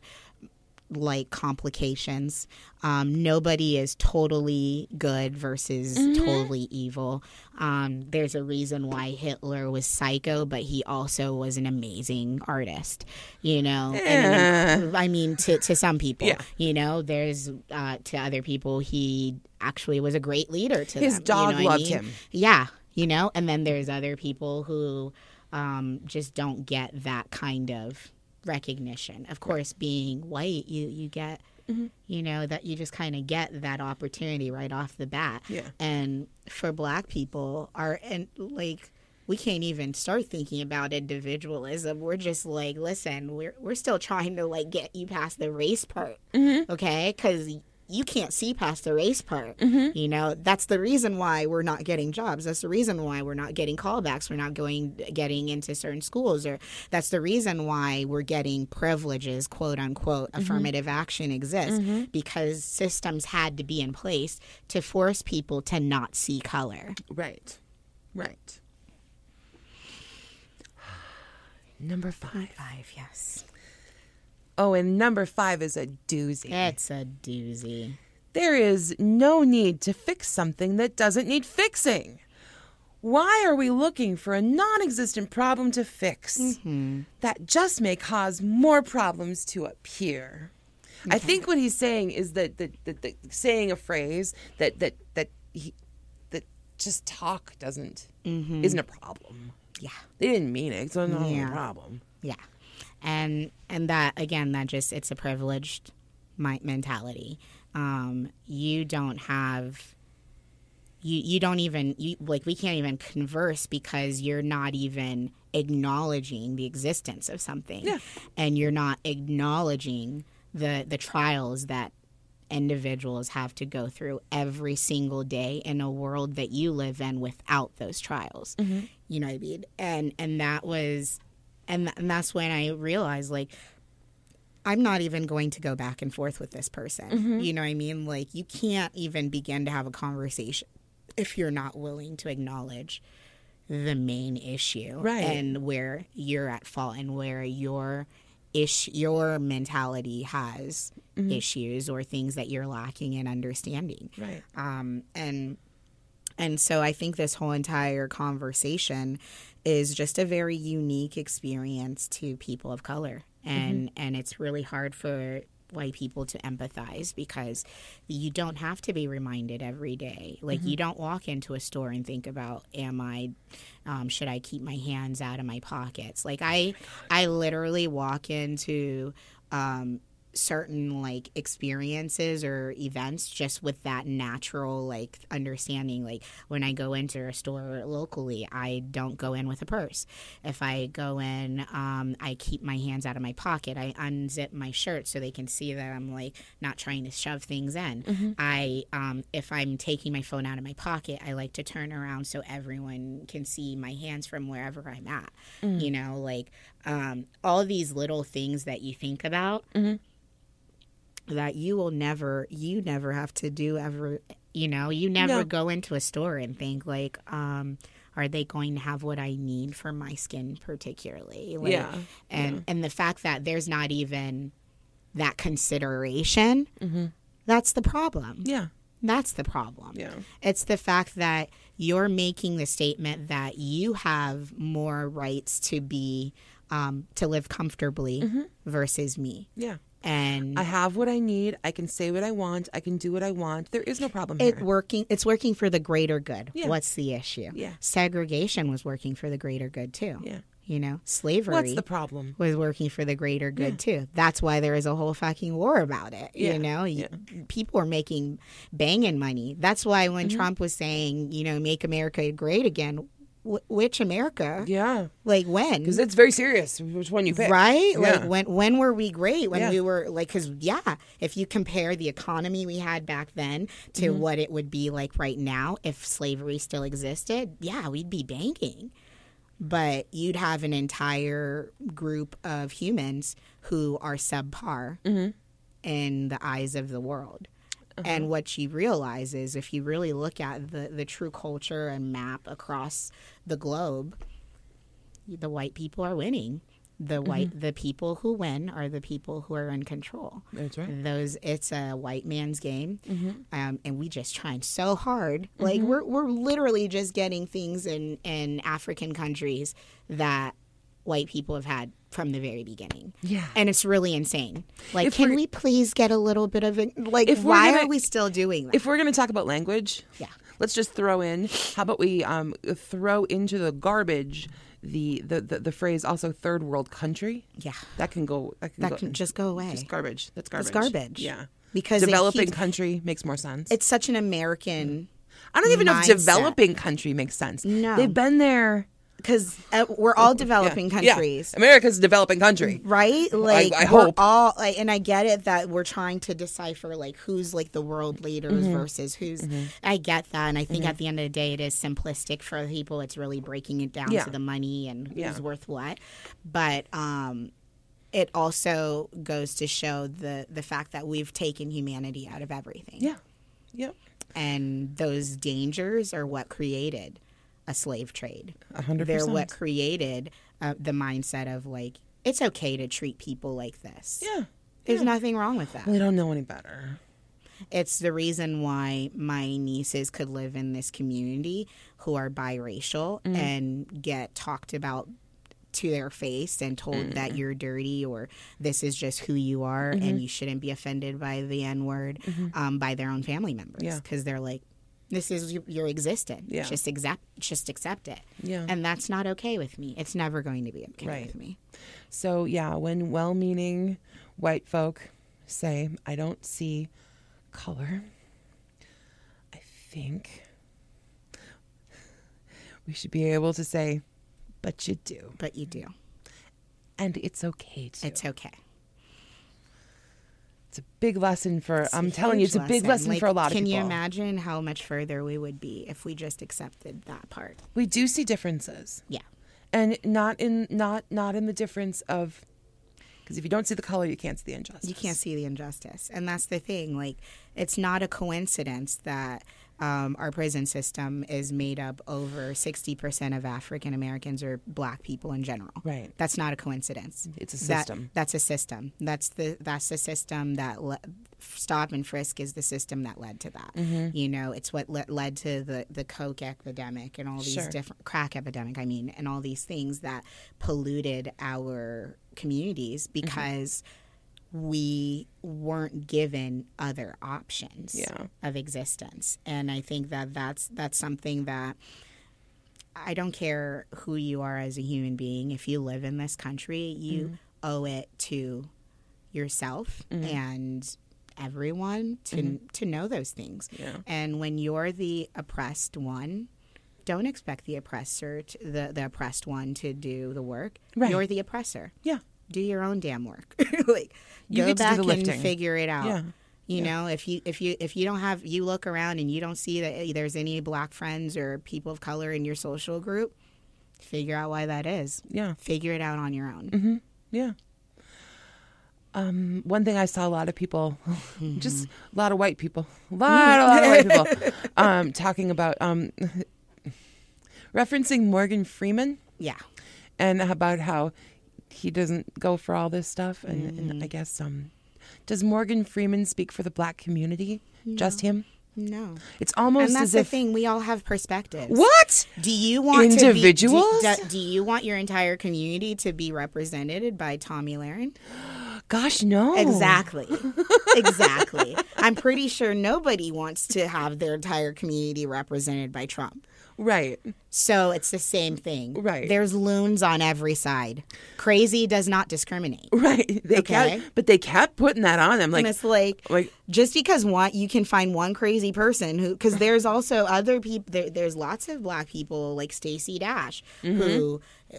like complications. Um, nobody is totally good versus totally evil. Um, there's a reason why Hitler was psycho, but he also was an amazing artist. You know, and, and- I mean, to to some people, Yeah. you know, there's uh, to other people he actually was a great leader to His them, you dog know what I loved mean? him. Yeah, you know, and then there's other people who um, just don't get that kind of recognition. Of course, being white, you you get, Mm-hmm. you know, that you just kind of get that opportunity right off the bat. Yeah. And for Black people, are and like. We can't even start thinking about individualism. We're just like, listen, we're we're still trying to like get you past the race part, Mm-hmm. okay? Because you can't see past the race part. Mm-hmm. You know, that's the reason why we're not getting jobs. That's the reason why we're not getting callbacks. We're not going getting into certain schools, or that's the reason why we're getting privileges, quote unquote, mm-hmm. affirmative action exists mm-hmm. because systems had to be in place to force people to not see color. right. Right. <sighs> Number five. Five, yes, Oh, and number five is a doozy. it's a doozy. There is no need to fix something that doesn't need fixing. Why are we looking for a non existent problem to fix mm-hmm. that just may cause more problems to appear? I think what he's saying is that, that, that, that saying a phrase that that that he, that just talk doesn't mm-hmm. isn't a problem. Yeah. They didn't mean it, it's not Yeah. a problem. Yeah, and and that again, that just it's a privileged mentality. Um, you don't have. You, you don't even you like we can't even converse because you're not even acknowledging the existence of something Yeah. and you're not acknowledging the the trials that individuals have to go through every single day in a world that you live in without those trials you know what i mean and and that was and, th- and that's when i realized like i'm not even going to go back and forth with this person. You know what i mean? Like you can't even begin to have a conversation if you're not willing to acknowledge the main issue Right. and where you're at fault and where your ish your mentality has issues or things that you're lacking in understanding. Right. um, and and so I think this whole entire conversation is just a very unique experience to people of color, and and it's really hard for white people to empathize because you don't have to be reminded every day. Like you don't walk into a store and think about, am I, um, should I keep my hands out of my pockets? Like I, I literally walk into. Um, certain like experiences or events just with that natural like understanding like when i go into a store locally i don't go in with a purse. If i go in um, i keep my hands out of my pocket. I unzip my shirt so they can see that i'm like not trying to shove things in. I um, if i'm taking my phone out of my pocket i like to turn around so everyone can see my hands from wherever i'm at. You know like um, all these little things that you think about that you will never you never have to do ever you know you never No. go into a store and think like um are they going to have what i need for my skin particularly like, Yeah, and and the fact that there's not even that consideration that's the problem Yeah. that's the problem Yeah. it's the fact that you're making the statement that you have more rights to be um, to live comfortably versus me Yeah. And I have what I need. I can say what I want. I can do what I want. There is no problem it here. working it's working for the greater good Yeah. what's the issue Yeah. segregation was working for the greater good too Yeah. You know, slavery What's the problem? was working for the greater good too. That's why there is a whole fucking war about it. Yeah, You know, yeah. people are making banging money. That's why when Mm-hmm. Trump was saying, you know, make America great again, wh- which America? Yeah, Like when? because it's very serious. Which one you pick? Right? Like when when were we great? When Yeah. we were like cuz yeah, if you compare the economy we had back then to Mm-hmm. what it would be like right now if slavery still existed, yeah, we'd be banking. But you'd have an entire group of humans who are subpar Mm-hmm. in the eyes of the world. Uh-huh. And what you realize is if you really look at the, the true culture and map across the globe, the white people are winning. The white the people who win are the people who are in control. That's right. Those it's a white man's game, Mm-hmm. um, and we just trying so hard. Like we're we're literally just getting things in in African countries that white people have had from the very beginning. Yeah. and it's really insane. Like, If can we're- please get a little bit of it? Like, why gonna- are we still doing that? If we're going to talk about language, Yeah. Let's just throw in. How about we um, throw into the garbage the, the, the, the phrase also third world country? yeah, That can go. That can that go. can just go away. just garbage. That's garbage. It's garbage. Yeah. because Developing keeps- country makes more sense. it's such an American I don't even know if developing country makes sense. No. They've been there. Because uh, we're all developing Yeah, yeah. countries. America's a developing country. Right, like I we're hope. all, like, and I get it that we're trying to decipher like who's like the world leaders Mm-hmm. versus who's. I get that, and I think at the end of the day, it is simplistic for people. It's really breaking it down Yeah. to the money and who's worth what. But um, it also goes to show the the fact that we've taken humanity out of everything. Yeah. Yep. and those dangers are what created a slave trade. A hundred They're what created uh, the mindset of like it's okay to treat people like this. Yeah. There's nothing wrong with that. We don't know any better. It's the reason why my nieces could live in this community who are biracial Mm-hmm. and get talked about to their face and told Mm-hmm. that you're dirty or this is just who you are Mm-hmm. and you shouldn't be offended by the N word um, by their own family members Yeah. because they're like, this is your, existence. Yeah. Just accept, just accept it. Yeah. And that's not okay with me. It's never going to be okay Right. with me. So, yeah, when well meaning white folk say, I don't see color, I think we should be able to say, but you do. But you do. And it's okay to. It's okay. It's a big lesson for, It's I'm telling you, it's a big lesson Like, for a lot of people. can you imagine how much further we would be if we just accepted that part? we do see differences. Yeah. And not in not not in the difference of because if you don't see the color, you can't see the injustice. You can't see the injustice. And that's the thing. Like, it's not a coincidence that um, our prison system is made up over 60% of African Americans or black people in general. Right. That's not a coincidence. It's a That- system. that's a system. That's the that's the system that le- stop and frisk is the system that led to that. Mm-hmm. You know, it's what le- led to the the coke epidemic and all these Sure. different crack epidemic. I mean, and all these things that polluted our communities Mm-hmm. We weren't given other options Yeah. of existence. And I think that that's that's something that I don't care who you are as a human being. If you live in this country, you Mm-hmm. owe it to yourself and everyone to Mm-hmm. to know those things. Yeah. And when you're the oppressed one, don't expect the oppressor, to, the the oppressed one, to do the work. Right. You're the oppressor. Yeah. Do your own damn work. <laughs> like You go get to do back and figure it out. Yeah. You know, if you if you if you don't have you look around and you don't see that there's any black friends or people of color in your social group, figure out why that is. Yeah. Figure it out on your own. Yeah. Um, one thing I saw a lot of people, <laughs> just a lot of white people, a <laughs> lot, a lot of white people, um, talking about um, referencing Morgan Freeman Yeah. and about how he doesn't go for all this stuff. And, and I guess um, does Morgan Freeman speak for the black community? Just him? No. It's almost And that's as the if thing. We all have perspectives. what? Do you want Individuals? Be, do, do you want your entire community to be represented by Tomi Lahren? Gosh, no. Exactly. <laughs> exactly. I'm pretty sure nobody wants to have their entire community represented by Trump. Right. So it's the same thing. Right. There's loons on every side. Crazy does not discriminate. <laughs> Right. They Okay. kept, but they kept putting that on them. Like, and it's like, like just because one you can find one crazy person who because there's also other people there, there's lots of black people like Stacey Dash who uh,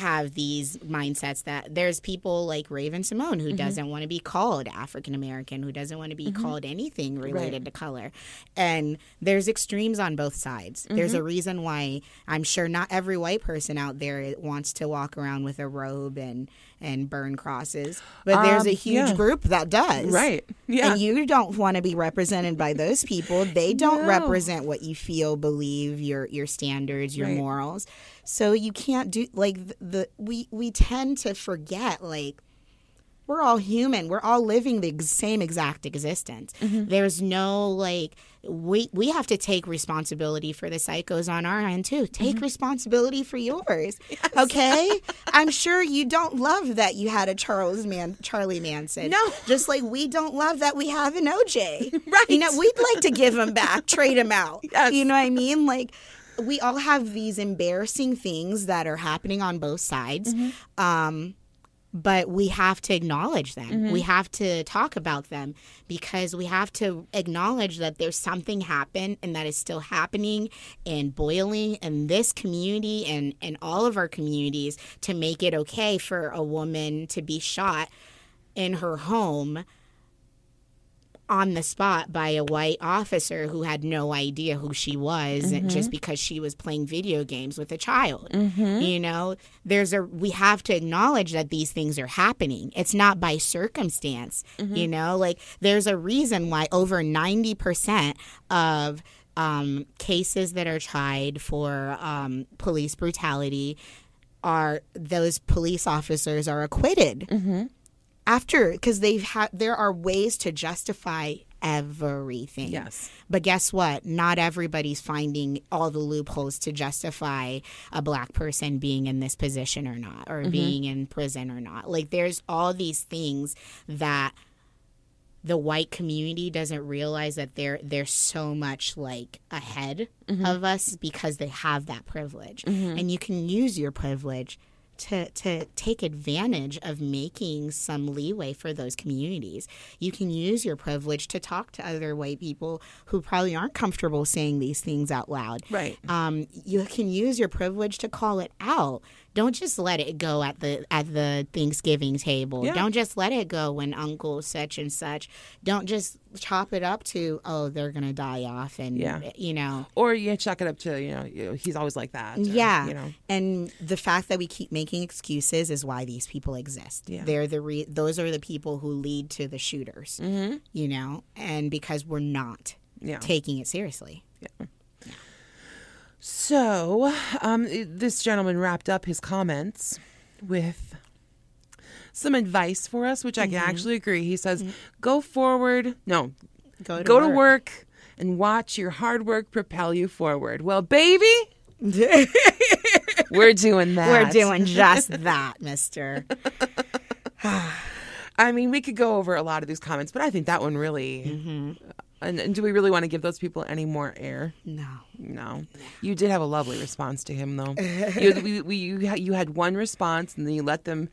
have these mindsets that there's people like Raven-Symoné who mm-hmm. doesn't want to be called African American who doesn't want to be mm-hmm. called anything related to color and there's extremes on both sides there's a mm-hmm. reason why I'm sure not every white person out there wants to walk around with a robe and and burn crosses but there's Um, a huge yeah. group that does right. Yeah. and you don't want to be represented by those people. They don't No. represent what you feel, believe, your your standards, your Right. morals. So you can't do like the, we we tend to forget like we're all human. We're all living the same exact existence. Mm-hmm. There's no like we we have to take responsibility for the psychos on our end too. Take Mm-hmm. responsibility for yours. <laughs> Okay? <laughs> I'm sure you don't love that you had a Charles Man Charlie Manson. No. Just like we don't love that we have an OJ. <laughs> Right. You know, we'd like to give him back, trade him out. Yes. You know what I mean? Like we all have these embarrassing things that are happening on both sides. Mm-hmm. Um but we have to acknowledge them. Mm-hmm. We have to talk about them because we have to acknowledge that there's something happened and that is still happening and boiling in this community and, and all of our communities to make it okay for a woman to be shot in her home on the spot by a white officer who had no idea who she was just because she was playing video games with a child. You know, there's a we have to acknowledge that these things are happening. It's not by circumstance. You know, like there's a reason why over 90% of um, cases that are tried for um, police brutality are those police officers are acquitted after because they've had there are ways to justify everything. Yes. but guess what? Not everybody's finding all the loopholes to justify a black person being in this position or not or mm-hmm. being in prison or not. Like there's all these things that the white community doesn't realize that they're they're so much like ahead mm-hmm. of us because they have that privilege. Mm-hmm. And you can use your privilege to to take advantage of making some leeway for those communities. You can use your privilege to talk to other white people who probably aren't comfortable saying these things out loud. Right. Um, you can use your privilege to call it out. Don't just let it go at the at the Thanksgiving table. Yeah. Don't just let it go when Uncle such and such. Don't just chop it up to oh they're gonna die off and Yeah. you know Or you chuck it up to, you know, he's always like that. or, yeah. You know. And the fact that we keep making excuses is why these people exist. Yeah. They're the re- those are the people who lead to the shooters. Mm-hmm. You know, and because we're not Yeah. taking it seriously. So, um, this gentleman wrapped up his comments with some advice for us, which I can actually agree. He says, "Go forward. No, Go to go to work and watch your hard work propel you forward." Well, baby, we're doing <laughs> that. We're doing <laughs> just that, Mister. <sighs> I mean, we could go over a lot of these comments, but I think that one really. Mm-hmm. And, and do we really want to give those people any more air? No. No, you did have a lovely response to him, though. <laughs> you, we, we, you, you had one response, and then you let them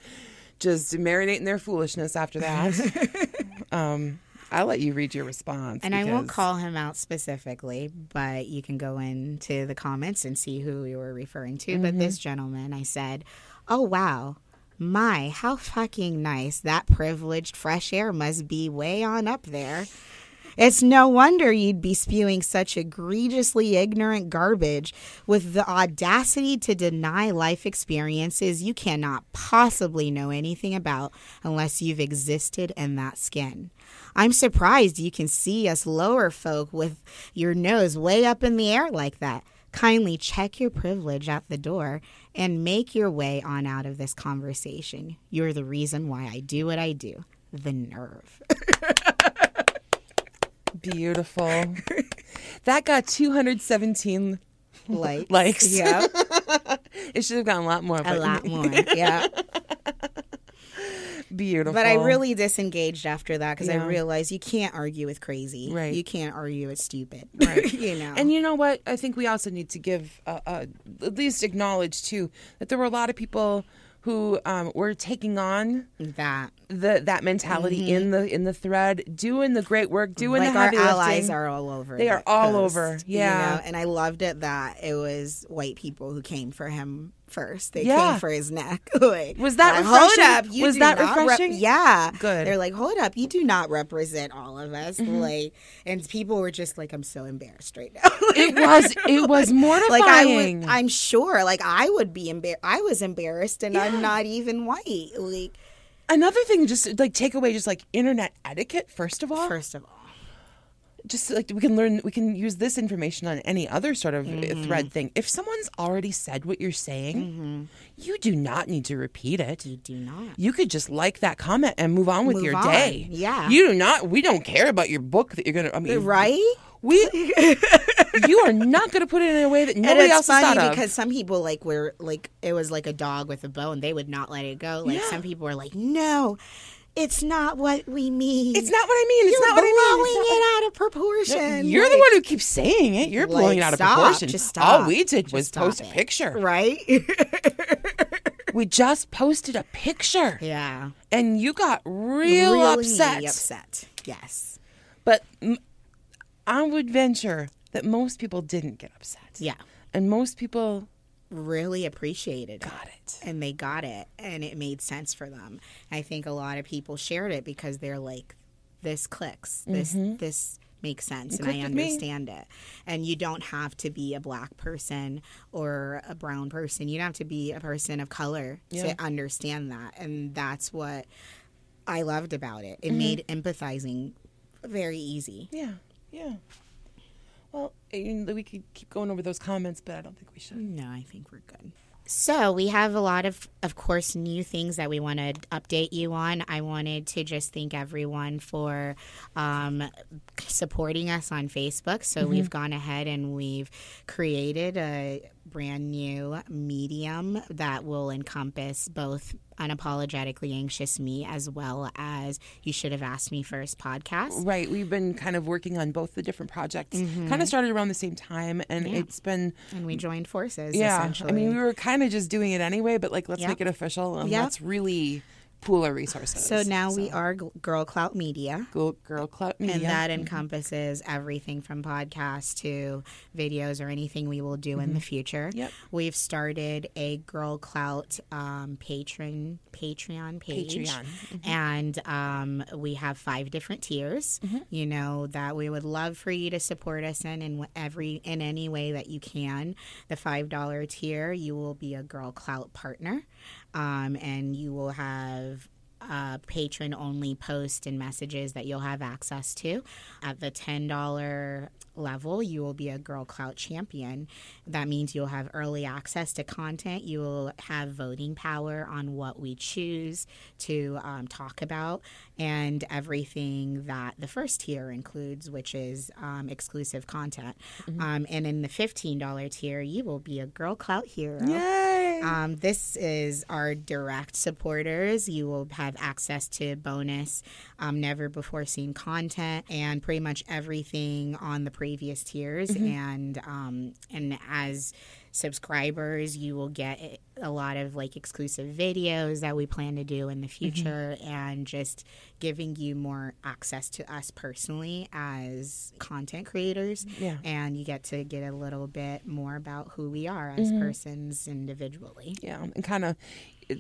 just marinate in their foolishness after that. <laughs> um, I'll let you read your response. And I won't call him out specifically, but you can go into the comments and see who you were referring to. But this gentleman, I said, Oh, wow. My, how fucking nice. That privileged fresh air must be way on up there. It's no wonder you'd be spewing such egregiously ignorant garbage with the audacity to deny life experiences you cannot possibly know anything about unless you've existed in that skin. I'm surprised you can see us lower folk with your nose way up in the air like that. Kindly check your privilege at the door and make your way on out of this conversation. You're the reason why I do what I do. The nerve. <laughs> Beautiful. <laughs> that got 217 Like likes. Yeah. <laughs> It should have gotten a lot more. a lot <laughs> more. Yeah. beautiful. But I really disengaged after that because Yeah. I realized you can't argue with crazy. Right. You can't argue with stupid. Right. you know. And you know what? I think we also need to give, uh, uh, at least acknowledge too, that there were a lot of people who um, were taking on that. The that mentality in the in the thread, doing the great work, doing like the our heavy allies lifting. are all over. They are all post, over, you yeah. know? and I loved it that it was white people who came for him first. They Yeah. came for his neck. <laughs> like, Was that like, hold up? You Was that not rep- refreshing? yeah, Good. Mm-hmm. They're like, hold up, you do not represent all of us. Like, and people were just like, I'm so embarrassed right now. <laughs> It was it was mortifying. like I would, I'm sure, like I would be embarrassed. I was embarrassed, and Yeah. I'm not even white. Like, Another thing, just like take away, just like internet etiquette. First of all, first of all. Just like we can learn, we can use this information on any other sort of uh, Mm-hmm. thread thing. If someone's already said what you're saying, you do not need to repeat it. You do not. You could just like that comment and move on with Move your on. day. Yeah. you do not. We don't care about your book that you're gonna. I mean, Right? We, <laughs> you are not gonna put it in a way that nobody else funny thought of. because some people like were like it was like a dog with a bone. They would not let it go. Like Yeah. some people were like, no, it's not what we mean. it's not what I mean. It's You're not what I mean. blowing not what- it out of proportion. You're the one who keeps saying it. You're blowing it out of stop. proportion. Just All we did Just was stop post a picture. right? <laughs> We just posted a picture, yeah. and you got real really upset. Upset. Yes. But m- I would venture that most people didn't get upset. Yeah. and most people Really appreciated it. got it. And they got it and it made sense for them. I think a lot of people shared it because they're like this clicks. This this makes sense and I clicked with me. understand it. And you don't have to be a black person or a brown person. You don't have to be a person of color Yeah. to understand that. And that's what I loved about it. Mm-hmm. It made empathizing very easy. Yeah, yeah. Well, we could keep going over those comments, but I don't think we should. No, I think we're good. So we have a lot of, of course, new things that we want to update you on. I wanted to just thank everyone for um, supporting us on Facebook. So we've gone ahead and we've created a brand new medium that will encompass both unapologetically anxious me as well as you should have asked me first podcast. Right, we've been kind of working on both the different projects. Mm-hmm. Kind of started around the same time, and it's been And we joined forces. yeah. essentially. I mean, we were kind of just doing it anyway, but like, let's Yep. make it official and Yep. let's really pool our resources. so now we are Girl Clout Media. Girl, girl clout media. And that encompasses everything from podcasts to videos or anything we will do in the future. Yep. We've started a Girl Clout um, patron Patreon page. Patreon. And um, we have five different tiers. You know that we would love for you to support us in in every in any way that you can. The five dollar tier, you will be a Girl Clout partner, um, and you will have uh, patron only posts and messages that you'll have access to. At the $10 level, you will be a Girl Clout champion. That means you'll have early access to content. You will have voting power on what we choose to um, talk about and everything that the first tier includes, which is um, exclusive content. Um, and in the $15 tier, you will be a Girl Clout hero. Yay! Um, this is our direct supporters. You will have access to bonus, um, never before seen content, and pretty much everything on the previous tiers. And um, and as subscribers, you will get a lot of like exclusive videos that we plan to do in the mm-hmm. future, and just giving you more access to us personally as content creators. Yeah. And you get to get a little bit more about who we are as mm-hmm. persons individually. yeah and kind of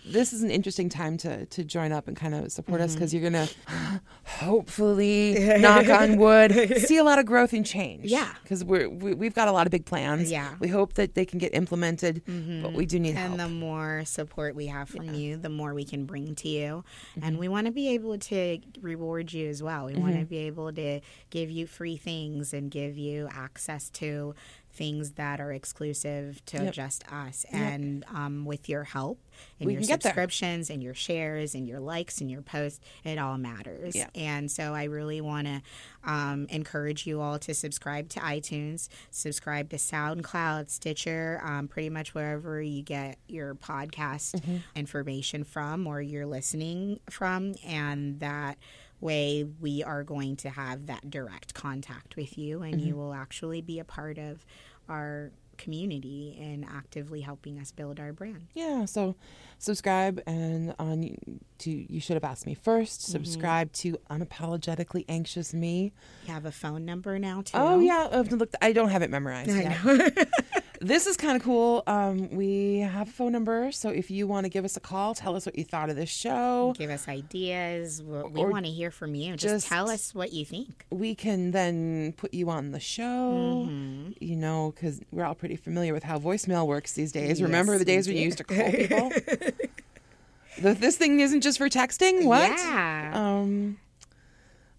this is an interesting time to to join up and kind of support us because mm-hmm. you're gonna <sighs> hopefully <laughs> knock on wood see a lot of growth and change Yeah. because we're we, we've got a lot of big plans Yeah. we hope that they can get implemented mm-hmm. but we do need help And the more support we have from you, the more we can bring to you. Mm-hmm. And we want to be able to reward you as well. We want to mm-hmm. be able to give you free things and give you access to things that are exclusive to Yep. just us. And um, with your help and We your can get there. subscriptions and your shares and your likes and your posts, it all matters. Yeah. And so I really want to um, encourage you all to subscribe to iTunes, subscribe to SoundCloud, Stitcher, um, pretty much wherever you get your podcast Mm-hmm. information from or you're listening from. And that way we are going to have that direct contact with you and Mm-hmm. you will actually be a part of our community and actively helping us build our brand. Yeah, so subscribe and on to you should have asked me 1st Mm-hmm. Subscribe to unapologetically anxious me. You have a phone number now too. Oh yeah, I look. I don't have it memorized I. <laughs> This is kind of cool. Um, we have a phone number, so if you want to give us a call, tell us what you thought of this show. Give us ideas. We, we want to hear from you. Just, just- tell us what you think. We can then put you on the show. Mm-hmm. You know, because we're all pretty familiar with how voicemail works these days. Yes, Remember the days when you used to call people? <laughs> This thing isn't just for texting. What? Yeah. Um.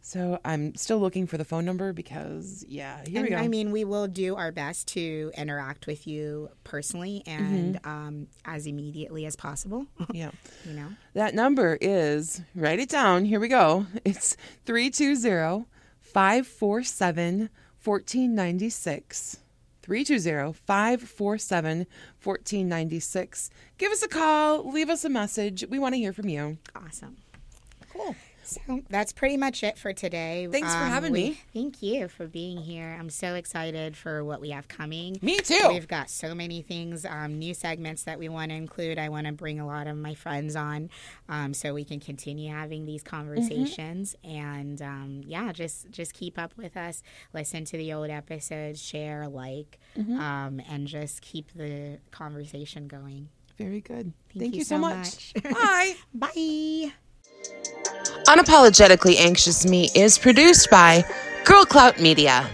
So I'm still looking for the phone number because yeah, here we go. I mean, we will do our best to interact with you personally and Mm-hmm. um, as immediately as possible. <laughs> yeah. you know, That number is, write it down. Here we go. It's 320 547 1496. 320 547 1496. Give us a call, leave us a message. We want to hear from you. awesome. Cool. So that's pretty much it for today. Um, Thanks for having we- me. Thank you for being here. I'm so excited for what we have coming. Me too. We've got so many things, um, new segments that we want to include. I want to bring a lot of my friends on um, so we can continue having these conversations. And um, yeah, just just keep up with us. Listen to the old episodes, share, like, um, and just keep the conversation going. Very good. Thank Thank, you you, so so much. much. <laughs> Bye. <laughs> Bye. Unapologetically Anxious Me is produced by Girl Clout Media.